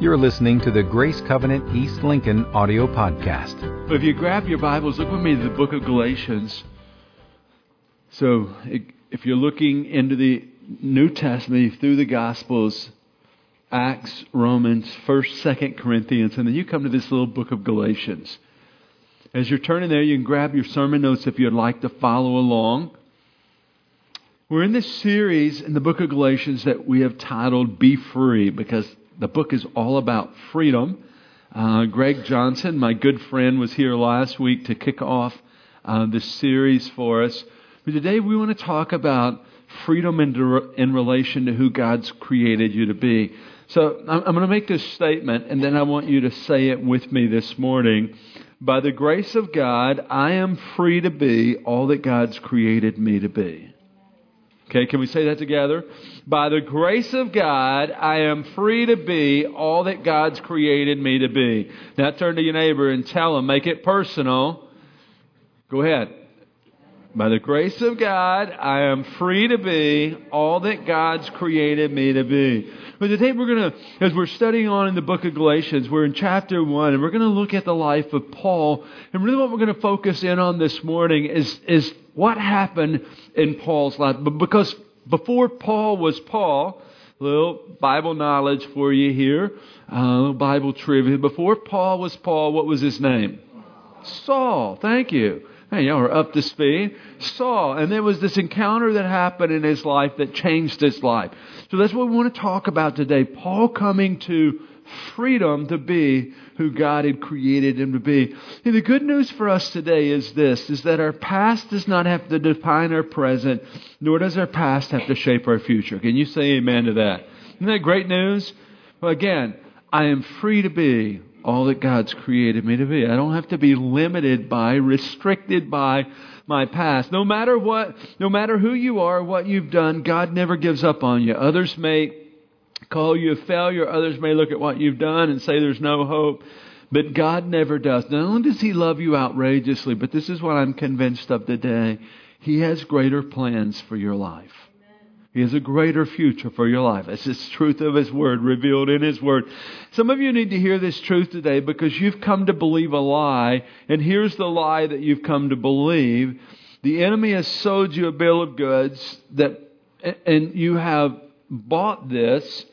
You're listening to the Grace Covenant East Lincoln audio podcast. If you grab your Bibles, look with me to the book of Galatians. So, if you're looking into the New Testament through the Gospels, Acts, Romans, 1st, 2nd Corinthians, and then you come to this little book of Galatians. As you're turning there, you can grab your sermon notes if you'd like to follow along. We're in this series in the book of Galatians that we have titled Be Free because the book is all about freedom. Uh, Greg Johnson, my good friend, was here last week to kick off uh, this series for us. But today we want to talk about freedom in, in relation to who God's created you to be. So I'm, I'm going to make this statement, and then I want you to say it with me this morning. By the grace of God, I am free to be all that God's created me to be. Okay, can we say that together? By the grace of God, I am free to be all that God's created me to be. Now turn to your neighbor and tell him, make it personal. Go ahead. By the grace of God, I am free to be all that God's created me to be. But today we're going to, as we're studying on in the book of Galatians, we're in chapter 1, and we're going to look at the life of Paul. And really what we're going to focus in on this morning is, is what happened in Paul's life. Because before Paul was Paul, little Bible knowledge for you here, uh, little Bible trivia. Before Paul was Paul, what was his name? Saul. Thank you. Hey, y'all are up to speed. Saul. And there was this encounter that happened in his life that changed his life. So that's what we want to talk about today. Paul coming to freedom to be who God had created him to be. And the good news for us today is this, is that our past does not have to define our present, nor does our past have to shape our future. Can you say amen to that? Isn't that great news? Well, again, I am free to be all that God's created me to be. I don't have to be limited by, restricted by my past. No matter what, no matter who you are, what you've done, God never gives up on you. Others may call you a failure. Others may look at what you've done and say there's no hope. But God never does. Not only does He love you outrageously, but this is what I'm convinced of today. He has greater plans for your life. He has a greater future for your life. It's the truth of His Word revealed in His Word. Some of you need to hear this truth today because you've come to believe a lie, and here's the lie that you've come to believe. The enemy has sold you a bill of goods that, and you have bought this,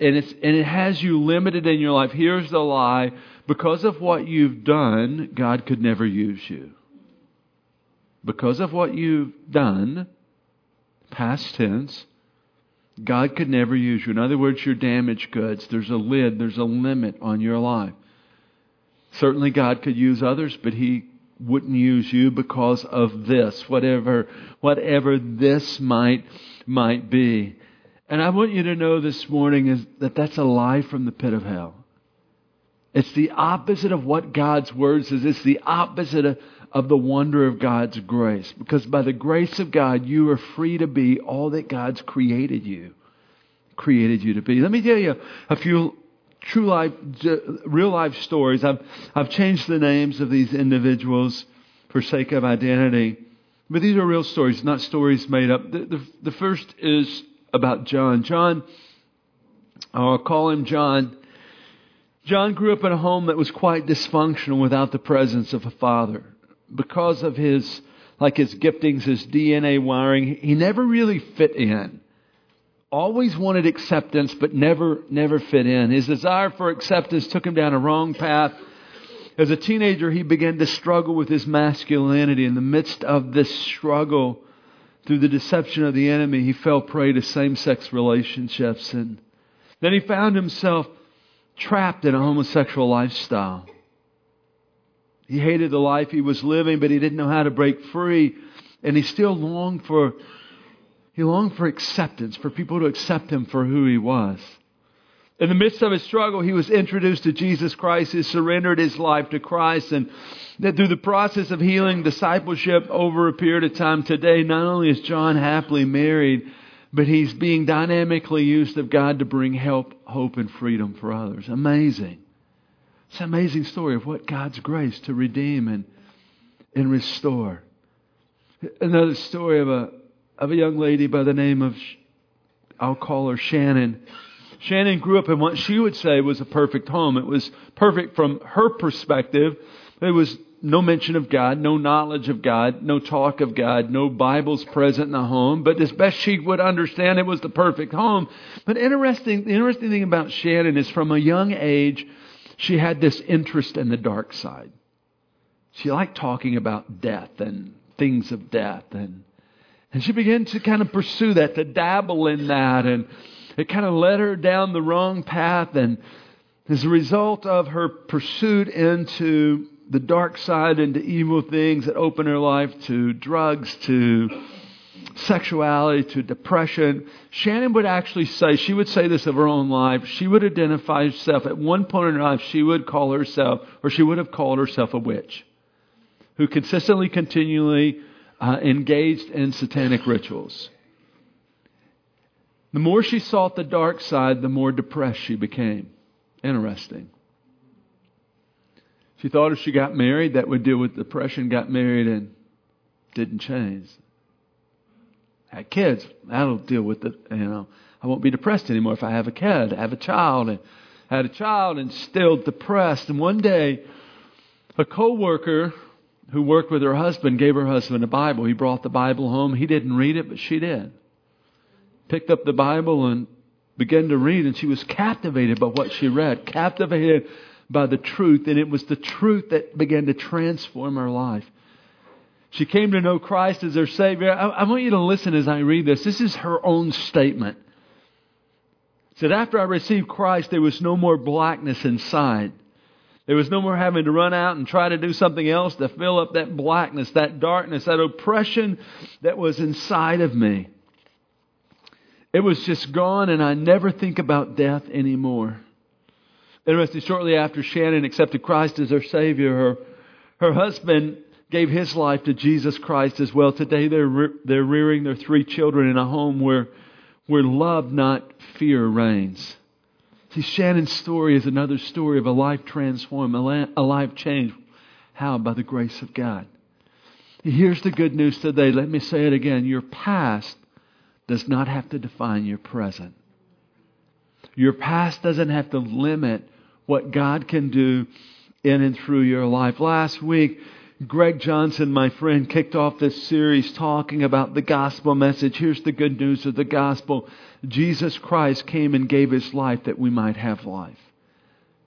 and, it's, and it has you limited in your life. Here's the lie. Because of what you've done, God could never use you. Because of what you've done, past tense, God could never use you. In other words, you're damaged goods. There's a lid, there's a limit on your life. Certainly, God could use others, but He wouldn't use you because of this, whatever, whatever this might, might be. And I want you to know this morning is that that's a lie from the pit of hell. It's the opposite of what God's word says. It's the opposite of, of the wonder of God's grace. Because by the grace of God, you are free to be all that God's created you, created you to be. Let me tell you a few true life, real life stories. I've, I've changed the names of these individuals for sake of identity. But these are real stories, not stories made up. The, the, the first is about John. John, I'll call him John. John grew up in a home that was quite dysfunctional without the presence of a father because of his, like his giftings, his DNA wiring, he never really fit in. Always wanted acceptance, but never, never fit in. His desire for acceptance took him down a wrong path. As a teenager, he began to struggle with his masculinity. In the midst of this struggle, through the deception of the enemy, he fell prey to same sex relationships. And then he found himself trapped in a homosexual lifestyle. He hated the life he was living, but he didn't know how to break free. And he still longed for, he longed for acceptance, for people to accept him for who he was. In the midst of his struggle, he was introduced to Jesus Christ. He surrendered his life to Christ. And that through the process of healing, discipleship over a period of time today, not only is John happily married, but he's being dynamically used of God to bring help, hope, and freedom for others. Amazing. It's an amazing story of what God's grace to redeem and, and restore. Another story of a, of a young lady by the name of, I'll call her Shannon. Shannon grew up in what she would say was a perfect home. It was perfect from her perspective. There was no mention of God, no knowledge of God, no talk of God, no Bibles present in the home. But as best she would understand, it was the perfect home. But interesting, the interesting thing about Shannon is from a young age, she had this interest in the dark side. She liked talking about death and things of death and and she began to kind of pursue that, to dabble in that, and it kind of led her down the wrong path. And as a result of her pursuit into the dark side, into evil things that opened her life to drugs, to sexuality, to depression, Shannon would actually say, she would say this of her own life, she would identify herself, at one point in her life, she would call herself, or she would have called herself a witch, who consistently, continually, uh, engaged in satanic rituals. The more she sought the dark side, the more depressed she became. Interesting. She thought if she got married, that would deal with depression, got married and didn't change. Had kids, that'll deal with it, you know. I won't be depressed anymore if I have a kid, I have a child, and had a child and still depressed. And one day, a coworker who worked with her husband gave her husband a Bible. He brought the Bible home. He didn't read it, but she did. Picked up the Bible and began to read, and she was captivated by what she read, captivated by the truth, and it was the truth that began to transform her life. She came to know Christ as her Savior. I, I want you to listen as I read this. This is her own statement. said, After I received Christ, there was no more blackness inside. There was no more having to run out and try to do something else to fill up that blackness, that darkness, that oppression that was inside of me. It was just gone, and I never think about death anymore. Interesting, shortly after Shannon accepted Christ as her Savior, her, her husband gave his life to Jesus Christ as well. Today they're, re- they're rearing their three children in a home where, where love, not fear, reigns. See, Shannon's story is another story of a life transformed, a life changed. How? By the grace of God. Here's the good news today. Let me say it again. Your past does not have to define your present. Your past doesn't have to limit what God can do in and through your life. Last week, Greg Johnson, my friend, kicked off this series talking about the gospel message. Here's the good news of the gospel Jesus Christ came and gave his life that we might have life.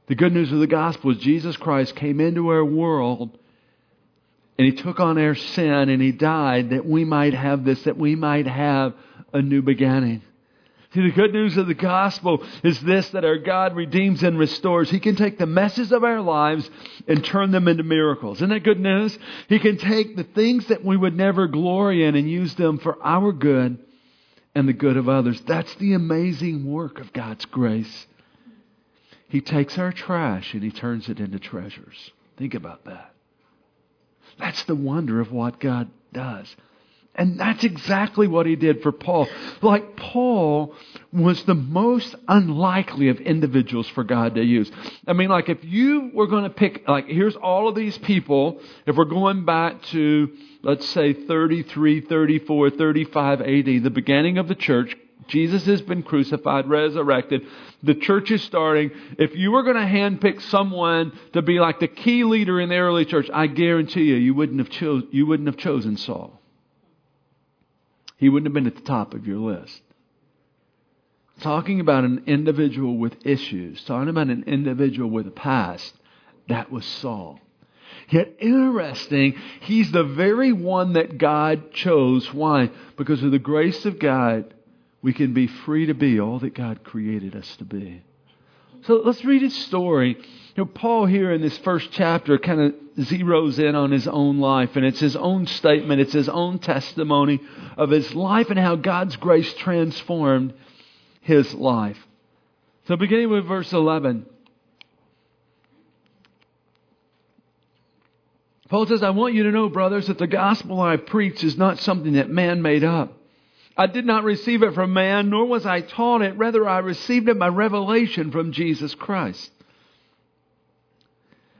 The good news of the gospel is Jesus Christ came into our world and he took on our sin and he died that we might have this, that we might have a new beginning. See, the good news of the gospel is this that our God redeems and restores. He can take the messes of our lives and turn them into miracles. Isn't that good news? He can take the things that we would never glory in and use them for our good and the good of others. That's the amazing work of God's grace. He takes our trash and he turns it into treasures. Think about that. That's the wonder of what God does. And that's exactly what he did for Paul. Like Paul was the most unlikely of individuals for God to use. I mean, like if you were going to pick, like here's all of these people, if we're going back to, let's say 33, 34, 35 AD, the beginning of the church, Jesus has been crucified, resurrected. The church is starting. If you were going to handpick someone to be like the key leader in the early church, I guarantee you, you wouldn't have, cho- you wouldn't have chosen Saul he wouldn't have been at the top of your list. Talking about an individual with issues, talking about an individual with a past, that was Saul. Yet interesting, he's the very one that God chose. Why? Because of the grace of God, we can be free to be all that God created us to be. So let's read his story. You know, Paul here in this first chapter kind of zeroes in on his own life, and it's his own statement, it's his own testimony of his life and how God's grace transformed his life. So, beginning with verse 11, Paul says, I want you to know, brothers, that the gospel I preach is not something that man made up. I did not receive it from man, nor was I taught it. Rather, I received it by revelation from Jesus Christ.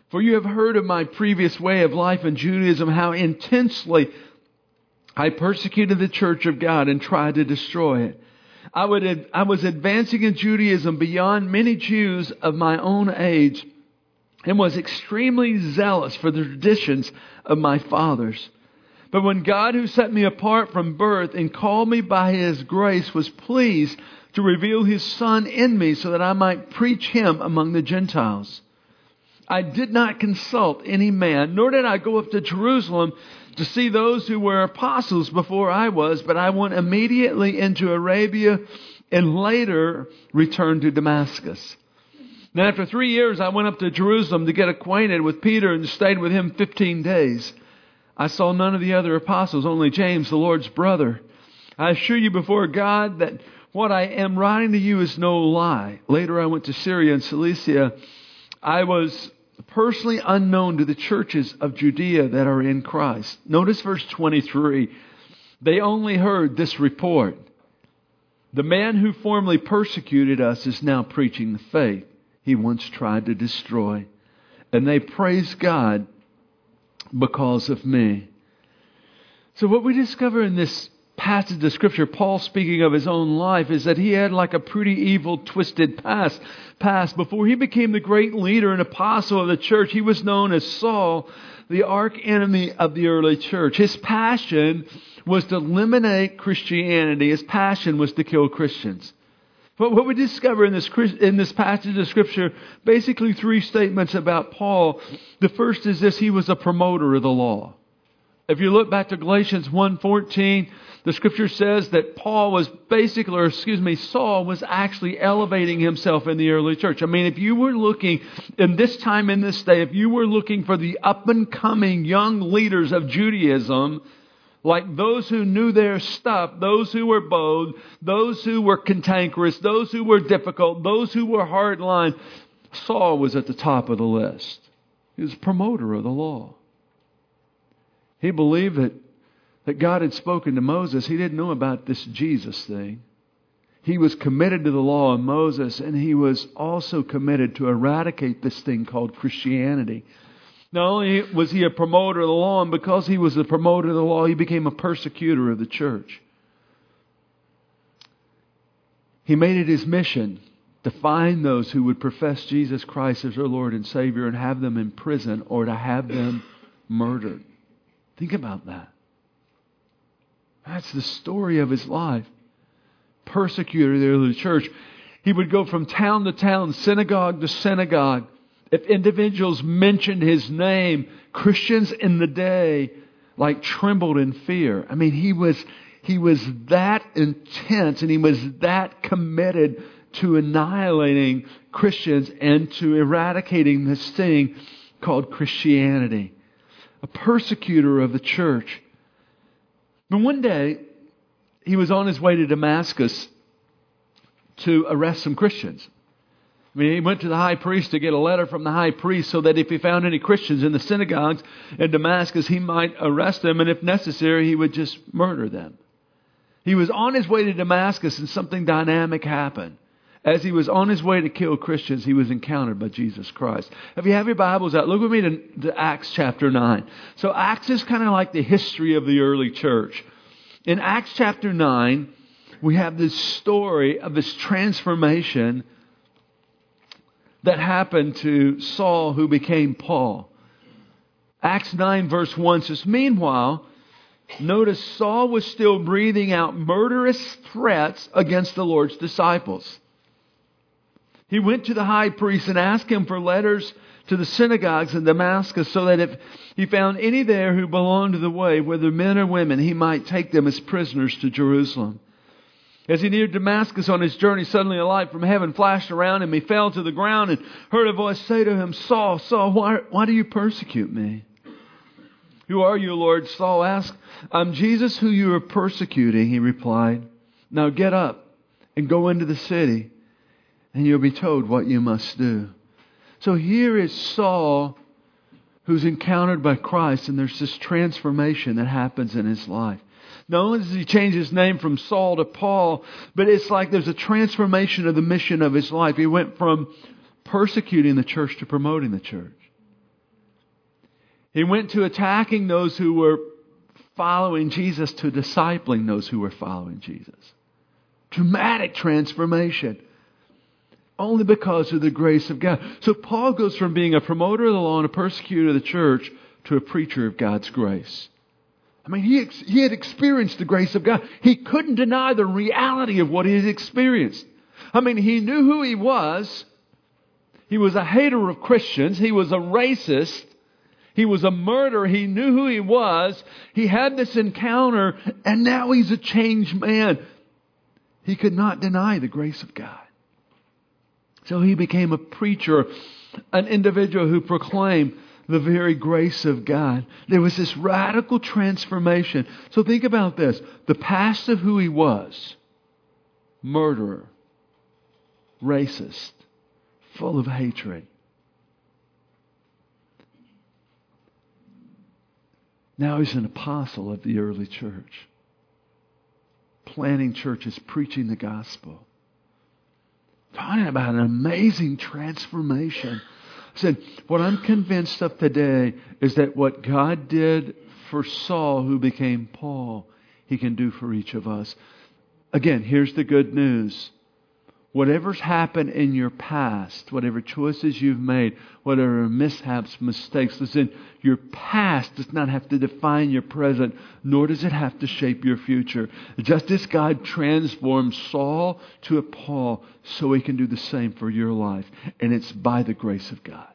For you have heard of my previous way of life in Judaism, how intensely I persecuted the church of God and tried to destroy it. I, would, I was advancing in Judaism beyond many Jews of my own age and was extremely zealous for the traditions of my fathers. But when God, who set me apart from birth and called me by his grace, was pleased to reveal his Son in me so that I might preach him among the Gentiles, I did not consult any man, nor did I go up to Jerusalem to see those who were apostles before I was, but I went immediately into Arabia and later returned to Damascus. Now, after three years, I went up to Jerusalem to get acquainted with Peter and stayed with him 15 days. I saw none of the other apostles, only James, the Lord's brother. I assure you before God that what I am writing to you is no lie. Later, I went to Syria and Cilicia. I was personally unknown to the churches of Judea that are in Christ. Notice verse 23. They only heard this report. The man who formerly persecuted us is now preaching the faith he once tried to destroy. And they praise God because of me. So, what we discover in this passage of Scripture, Paul speaking of his own life, is that he had like a pretty evil, twisted past. Past before he became the great leader and apostle of the church, he was known as Saul, the arch enemy of the early church. His passion was to eliminate Christianity. His passion was to kill Christians. But what we discover in this, in this passage of Scripture, basically three statements about Paul. The first is this, he was a promoter of the law. If you look back to Galatians 1.14, the scripture says that Paul was basically, or excuse me, Saul was actually elevating himself in the early church. I mean, if you were looking, in this time, in this day, if you were looking for the up and coming young leaders of Judaism, like those who knew their stuff, those who were bold, those who were cantankerous, those who were difficult, those who were hardline. Saul was at the top of the list. He was a promoter of the law. He believed that, that God had spoken to Moses. He didn't know about this Jesus thing. He was committed to the law of Moses, and he was also committed to eradicate this thing called Christianity. Not only was he a promoter of the law, and because he was a promoter of the law, he became a persecutor of the church. He made it his mission to find those who would profess Jesus Christ as their Lord and Savior and have them in prison or to have them murdered. Think about that. That's the story of his life. Persecutor of the church. He would go from town to town, synagogue to synagogue, if individuals mentioned his name, Christians in the day like trembled in fear. I mean, he was, he was that intense and he was that committed to annihilating Christians and to eradicating this thing called Christianity. A persecutor of the church. But one day, he was on his way to Damascus to arrest some Christians. I mean, he went to the high priest to get a letter from the high priest so that if he found any Christians in the synagogues in Damascus, he might arrest them, and if necessary, he would just murder them. He was on his way to Damascus, and something dynamic happened. As he was on his way to kill Christians, he was encountered by Jesus Christ. If you have your Bibles out, look with me to, to Acts chapter 9. So, Acts is kind of like the history of the early church. In Acts chapter 9, we have this story of this transformation that happened to Saul who became Paul. Acts 9, verse 1 says, Meanwhile, notice Saul was still breathing out murderous threats against the Lord's disciples. He went to the high priest and asked him for letters to the synagogues in Damascus so that if he found any there who belonged to the way, whether men or women, he might take them as prisoners to Jerusalem. As he neared Damascus on his journey, suddenly a light from heaven flashed around him. He fell to the ground and heard a voice say to him, Saul, Saul, why, why do you persecute me? Who are you, Lord? Saul asked. I'm Jesus who you are persecuting, he replied. Now get up and go into the city, and you'll be told what you must do. So here is Saul who's encountered by Christ, and there's this transformation that happens in his life. Not only does he change his name from Saul to Paul, but it's like there's a transformation of the mission of his life. He went from persecuting the church to promoting the church. He went to attacking those who were following Jesus to discipling those who were following Jesus. Dramatic transformation. Only because of the grace of God. So Paul goes from being a promoter of the law and a persecutor of the church to a preacher of God's grace. I mean, he, he had experienced the grace of God. He couldn't deny the reality of what he had experienced. I mean, he knew who he was. He was a hater of Christians. He was a racist. He was a murderer. He knew who he was. He had this encounter, and now he's a changed man. He could not deny the grace of God. So he became a preacher, an individual who proclaimed the very grace of God. There was this radical transformation. So think about this the past of who he was murderer, racist, full of hatred. Now he's an apostle of the early church, planting churches, preaching the gospel. Talking about an amazing transformation. Said, what I'm convinced of today is that what God did for Saul, who became Paul, he can do for each of us. Again, here's the good news. Whatever's happened in your past, whatever choices you've made, whatever mishaps, mistakes, listen, your past does not have to define your present, nor does it have to shape your future. Just as God transformed Saul to a Paul, so he can do the same for your life. And it's by the grace of God.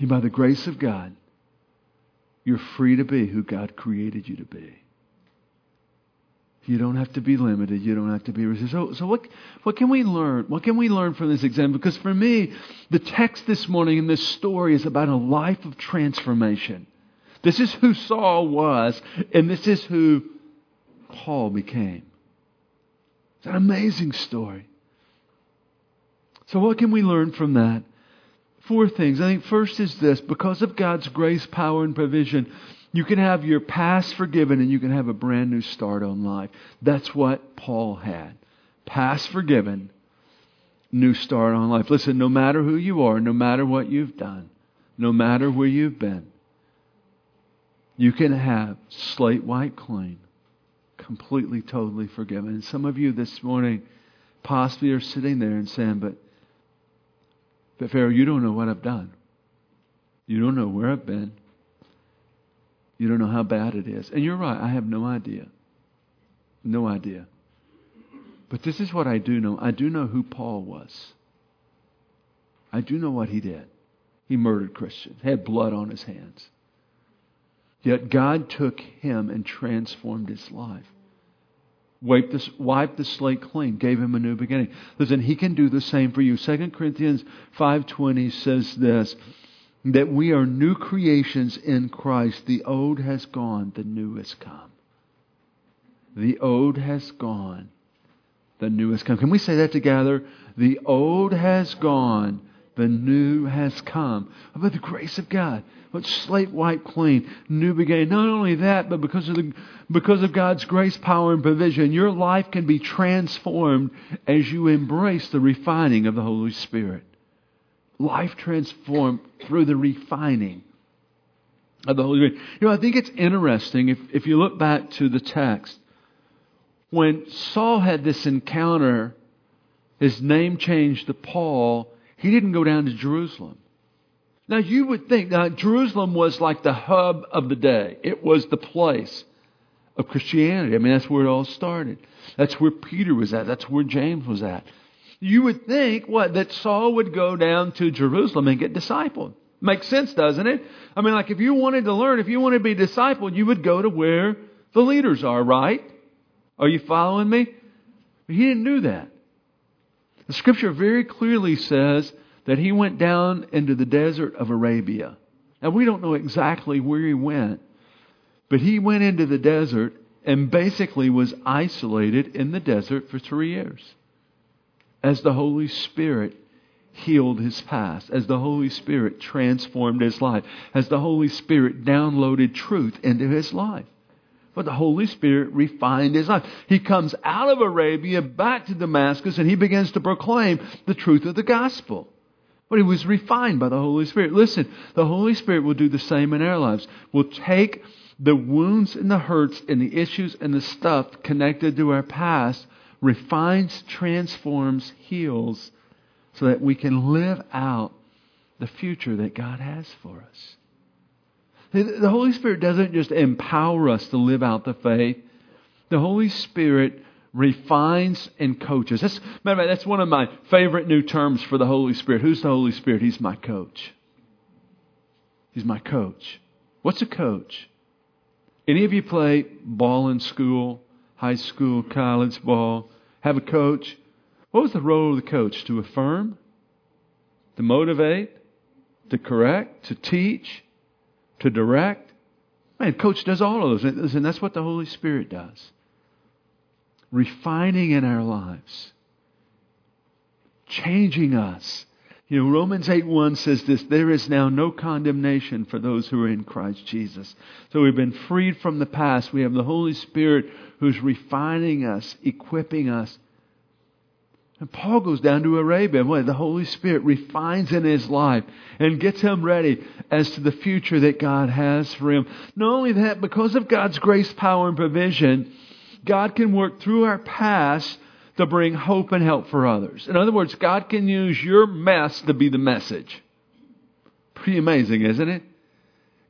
And by the grace of God, you're free to be who God created you to be. You don't have to be limited. You don't have to be resistant. So, so what, what can we learn? What can we learn from this example? Because for me, the text this morning in this story is about a life of transformation. This is who Saul was, and this is who Paul became. It's an amazing story. So, what can we learn from that? Four things. I think first is this because of God's grace, power, and provision, you can have your past forgiven and you can have a brand new start on life. That's what Paul had. Past forgiven, new start on life. Listen, no matter who you are, no matter what you've done, no matter where you've been, you can have slate white clean, completely, totally forgiven. And some of you this morning possibly are sitting there and saying, but, but Pharaoh, you don't know what I've done. You don't know where I've been. You don't know how bad it is. And you're right, I have no idea. No idea. But this is what I do know. I do know who Paul was. I do know what he did. He murdered Christians, had blood on his hands. Yet God took him and transformed his life. Wiped the, wiped the slate clean, gave him a new beginning. Listen, he can do the same for you. 2 Corinthians 5.20 says this, that we are new creations in Christ. The old has gone, the new has come. The old has gone, the new has come. Can we say that together? The old has gone, the new has come. About the grace of God. But slate white clean, new beginning. Not only that, but because of the because of God's grace, power, and provision, your life can be transformed as you embrace the refining of the Holy Spirit life transformed through the refining of the Holy Spirit. You know, I think it's interesting if, if you look back to the text. When Saul had this encounter, his name changed to Paul, he didn't go down to Jerusalem. Now, you would think that Jerusalem was like the hub of the day, it was the place of Christianity. I mean, that's where it all started. That's where Peter was at, that's where James was at you would think what that Saul would go down to Jerusalem and get discipled. Makes sense, doesn't it? I mean, like if you wanted to learn, if you wanted to be discipled, you would go to where the leaders are, right? Are you following me? But he didn't do that. The scripture very clearly says that he went down into the desert of Arabia. Now, we don't know exactly where he went, but he went into the desert and basically was isolated in the desert for three years as the Holy Spirit healed his past, as the Holy Spirit transformed his life, as the Holy Spirit downloaded truth into his life. But the Holy Spirit refined his life. He comes out of Arabia back to Damascus and he begins to proclaim the truth of the gospel. But he was refined by the Holy Spirit. Listen, the Holy Spirit will do the same in our lives. We'll take the wounds and the hurts and the issues and the stuff connected to our past refines, transforms, heals so that we can live out the future that God has for us. The Holy Spirit doesn't just empower us to live out the faith. The Holy Spirit refines and coaches. That's, matter fact, that's one of my favorite new terms for the Holy Spirit. Who's the Holy Spirit? He's my coach. He's my coach. What's a coach? Any of you play ball in school, high school, college ball, have a coach? What was the role of the coach? To affirm? To motivate? To correct? To teach? To direct? Man, coach does all of those. And that's what the Holy Spirit does refining in our lives, changing us. You know, Romans 8 1 says this there is now no condemnation for those who are in Christ Jesus. So we've been freed from the past. We have the Holy Spirit who's refining us, equipping us. And Paul goes down to Arabia. Boy, the Holy Spirit refines in his life and gets him ready as to the future that God has for him. Not only that, because of God's grace, power, and provision, God can work through our past to bring hope and help for others. In other words, God can use your mess to be the message. Pretty amazing, isn't it?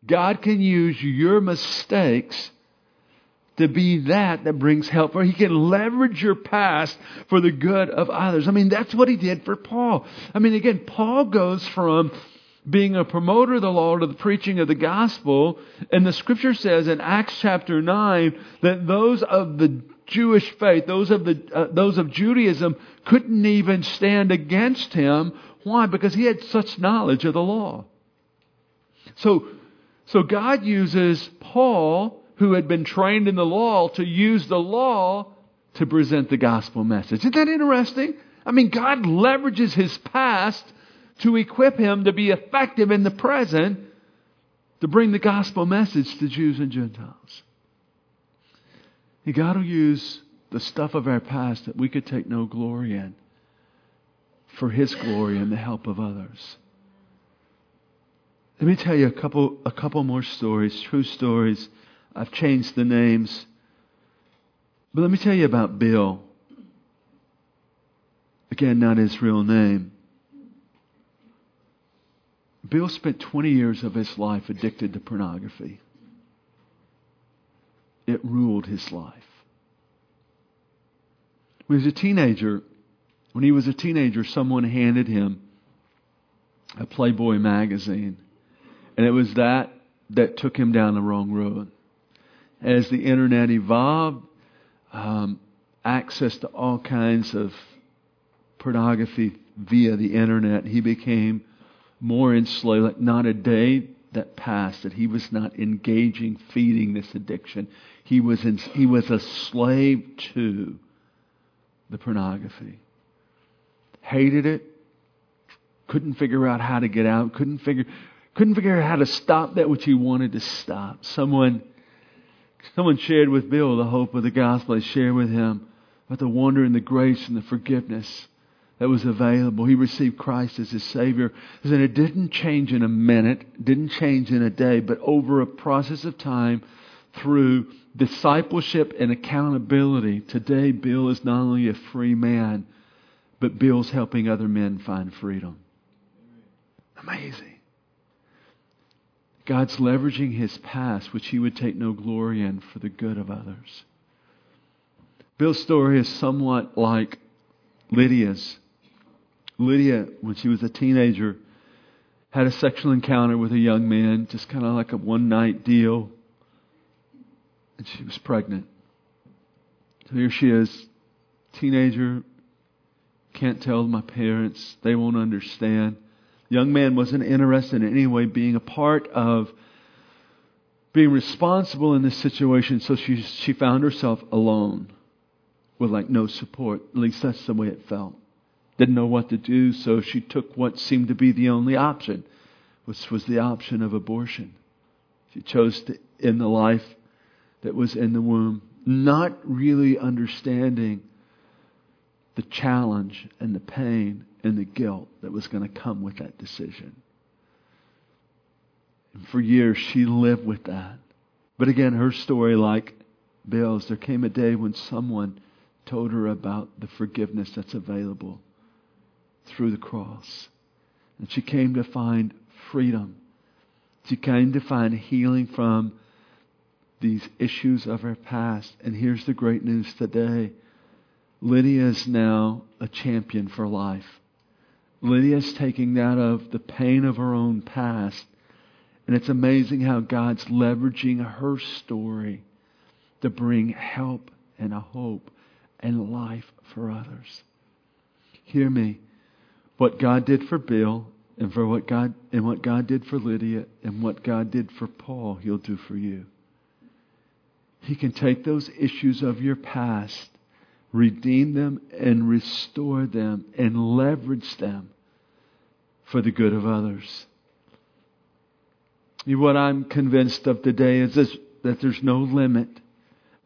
God can use your mistakes to be that that brings help, or He can leverage your past for the good of others. I mean, that's what He did for Paul. I mean, again, Paul goes from being a promoter of the law to the preaching of the gospel. And the scripture says in Acts chapter 9 that those of the Jewish faith, those of the, uh, those of Judaism couldn't even stand against him. Why? Because he had such knowledge of the law. So, so God uses Paul, who had been trained in the law, to use the law to present the gospel message. Isn't that interesting? I mean, God leverages his past to equip him to be effective in the present to bring the gospel message to Jews and Gentiles. God will use the stuff of our past that we could take no glory in for His glory and the help of others. Let me tell you a couple, a couple more stories, true stories. I've changed the names. But let me tell you about Bill. Again, not his real name. Bill spent 20 years of his life addicted to pornography. It ruled his life. When he was a teenager, when he was a teenager, someone handed him a Playboy magazine. And it was that that took him down the wrong road. As the internet evolved, um, access to all kinds of pornography via the internet, he became more enslaved. Like not a day that passed that he was not engaging, feeding this addiction. He was in, he was a slave to the pornography. Hated it. Couldn't figure out how to get out. Couldn't figure couldn't figure out how to stop that which he wanted to stop. Someone someone shared with Bill the hope of the gospel. I shared with him about the wonder and the grace and the forgiveness that was available. He received Christ as his Savior. And it didn't change in a minute, didn't change in a day, but over a process of time through discipleship and accountability. Today, Bill is not only a free man, but Bill's helping other men find freedom. Amazing. God's leveraging his past, which he would take no glory in, for the good of others. Bill's story is somewhat like Lydia's. Lydia, when she was a teenager, had a sexual encounter with a young man, just kind of like a one night deal. And she was pregnant. So here she is, teenager, can't tell my parents, they won't understand. Young man wasn't interested in any way being a part of being responsible in this situation, so she, she found herself alone with like no support. At least that's the way it felt didn't know what to do, so she took what seemed to be the only option, which was the option of abortion. She chose to end the life that was in the womb, not really understanding the challenge and the pain and the guilt that was going to come with that decision. And for years, she lived with that. But again, her story, like Bill's, there came a day when someone told her about the forgiveness that's available through the cross. And she came to find freedom. She came to find healing from these issues of her past. And here's the great news today Lydia is now a champion for life. Lydia is taking that of the pain of her own past. And it's amazing how God's leveraging her story to bring help and a hope and life for others. Hear me. What God did for Bill and for what God and what God did for Lydia and what God did for Paul, he'll do for you. He can take those issues of your past, redeem them and restore them and leverage them for the good of others. What I'm convinced of today is this, that there's no limit,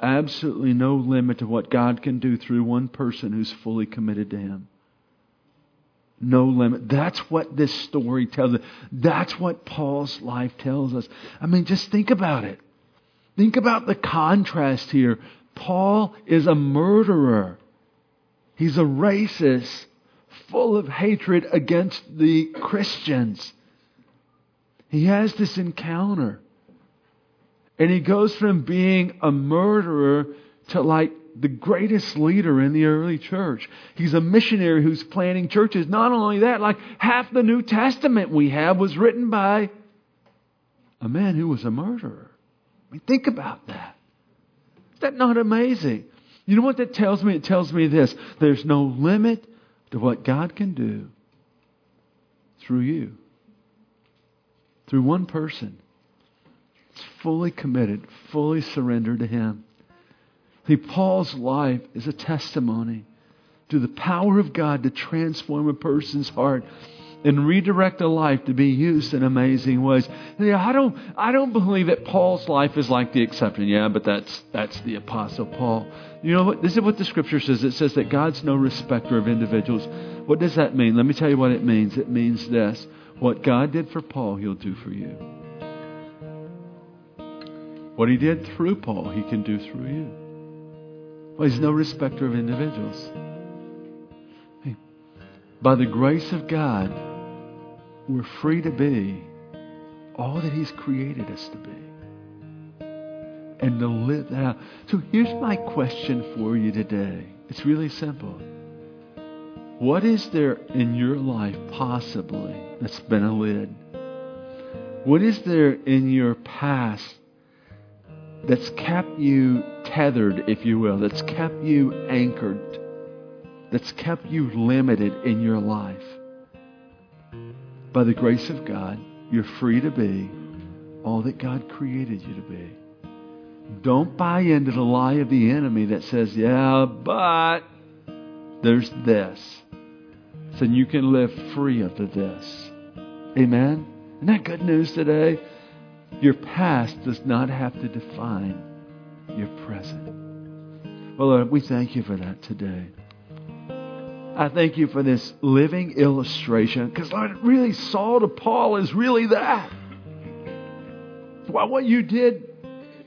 absolutely no limit to what God can do through one person who's fully committed to Him. No limit. That's what this story tells us. That's what Paul's life tells us. I mean, just think about it. Think about the contrast here. Paul is a murderer. He's a racist, full of hatred against the Christians. He has this encounter. And he goes from being a murderer to like the greatest leader in the early church. He's a missionary who's planting churches. Not only that, like half the New Testament we have was written by a man who was a murderer. I mean, think about that. Is that not amazing? You know what that tells me? It tells me this there's no limit to what God can do through you, through one person. It's fully committed, fully surrendered to Him. See, Paul's life is a testimony to the power of God to transform a person's heart and redirect a life to be used in amazing ways. Yeah, I don't, I don't believe that Paul's life is like the exception. Yeah, but that's that's the Apostle Paul. You know what? This is what the Scripture says. It says that God's no respecter of individuals. What does that mean? Let me tell you what it means. It means this: what God did for Paul, He'll do for you. What He did through Paul, He can do through you. Well, He's no respecter of individuals. Hey, by the grace of God we're free to be all that He's created us to be and to live that out. So here's my question for you today. It's really simple. What is there in your life possibly that's been a lid? What is there in your past that's kept you tethered, if you will, that's kept you anchored, that's kept you limited in your life? by the grace of God, you're free to be all that God created you to be. Don't buy into the lie of the enemy that says, yeah, but there's this. So you can live free of the this. Amen? Isn't that good news today? Your past does not have to define your present. Well, Lord, we thank you for that today. I thank you for this living illustration because, Lord, really, Saul to Paul is really that. Well, what you did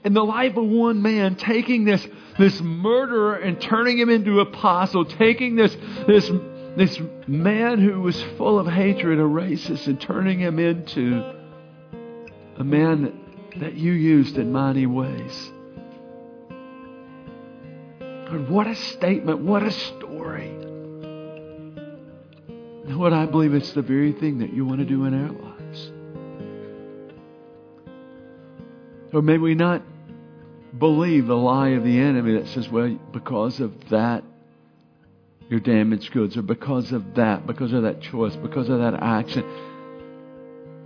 in the life of one man, taking this, this murderer and turning him into apostle, taking this, this, this man who was full of hatred, a racist, and turning him into a man that, that you used in mighty ways. Lord, what a statement, what a story. What I believe it's the very thing that you want to do in our lives. Or may we not believe the lie of the enemy that says, well, because of that, you're damaged goods, or because of that, because of that choice, because of that action.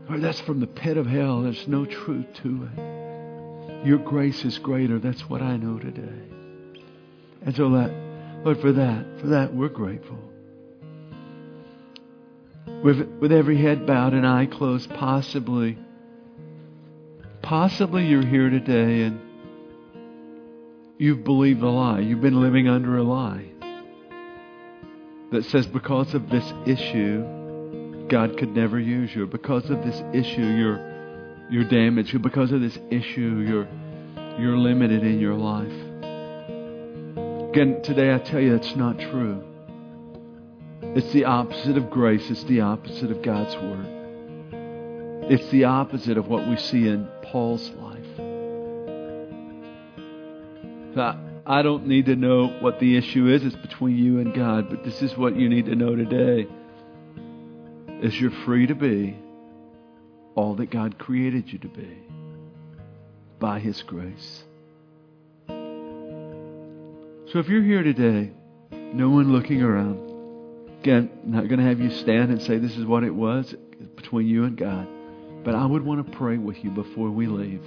Or that's from the pit of hell. There's no truth to it. Your grace is greater. That's what I know today. And so that, Lord, for that, for that, we're grateful with, with every head bowed and eye closed, possibly, possibly you're here today and you've believed a lie. You've been living under a lie that says because of this issue, God could never use you. Because of this issue, you're, you're damaged. Because of this issue, you're, you're limited in your life. Again, today I tell you that's not true. It's the opposite of grace, it's the opposite of God's Word. It's the opposite of what we see in Paul's life. I don't need to know what the issue is. It's between you and God. But this is what you need to know today is you're free to be all that God created you to be by His grace. So if you're here today, no one looking around, again, not going to have you stand and say this is what it was between you and God. But I would want to pray with you before we leave.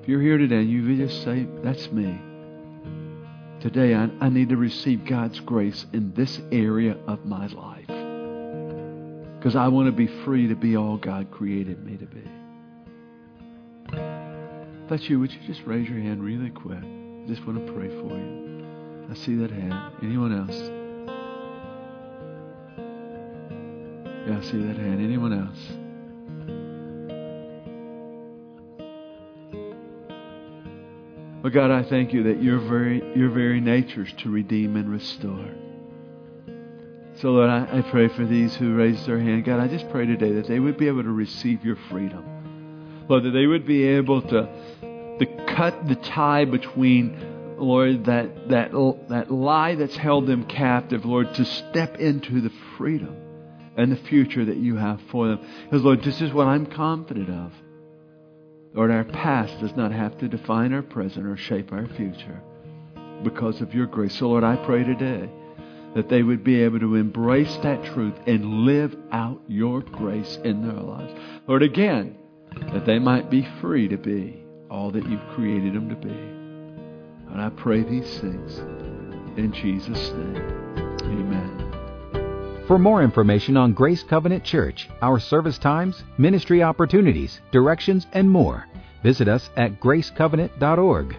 If you're here today and you just say, That's me. Today, I, I need to receive God's grace in this area of my life. Because I want to be free to be all God created me to be. If that's you, would you just raise your hand really quick? I just want to pray for you. I see that hand. Anyone else? Yeah, I see that hand. Anyone else? But God, I thank you that your very, your very nature is to redeem and restore. So, Lord, I, I pray for these who raised their hand. God, I just pray today that they would be able to receive your freedom. Lord, that they would be able to, to cut the tie between, Lord, that, that, that lie that's held them captive, Lord, to step into the freedom and the future that you have for them. Because, Lord, this is what I'm confident of. Lord, our past does not have to define our present or shape our future because of your grace. So, Lord, I pray today that they would be able to embrace that truth and live out your grace in their lives. Lord, again, that they might be free to be all that you've created them to be. And I pray these things in Jesus' name. Amen. For more information on Grace Covenant Church, our service times, ministry opportunities, directions, and more, visit us at gracecovenant.org.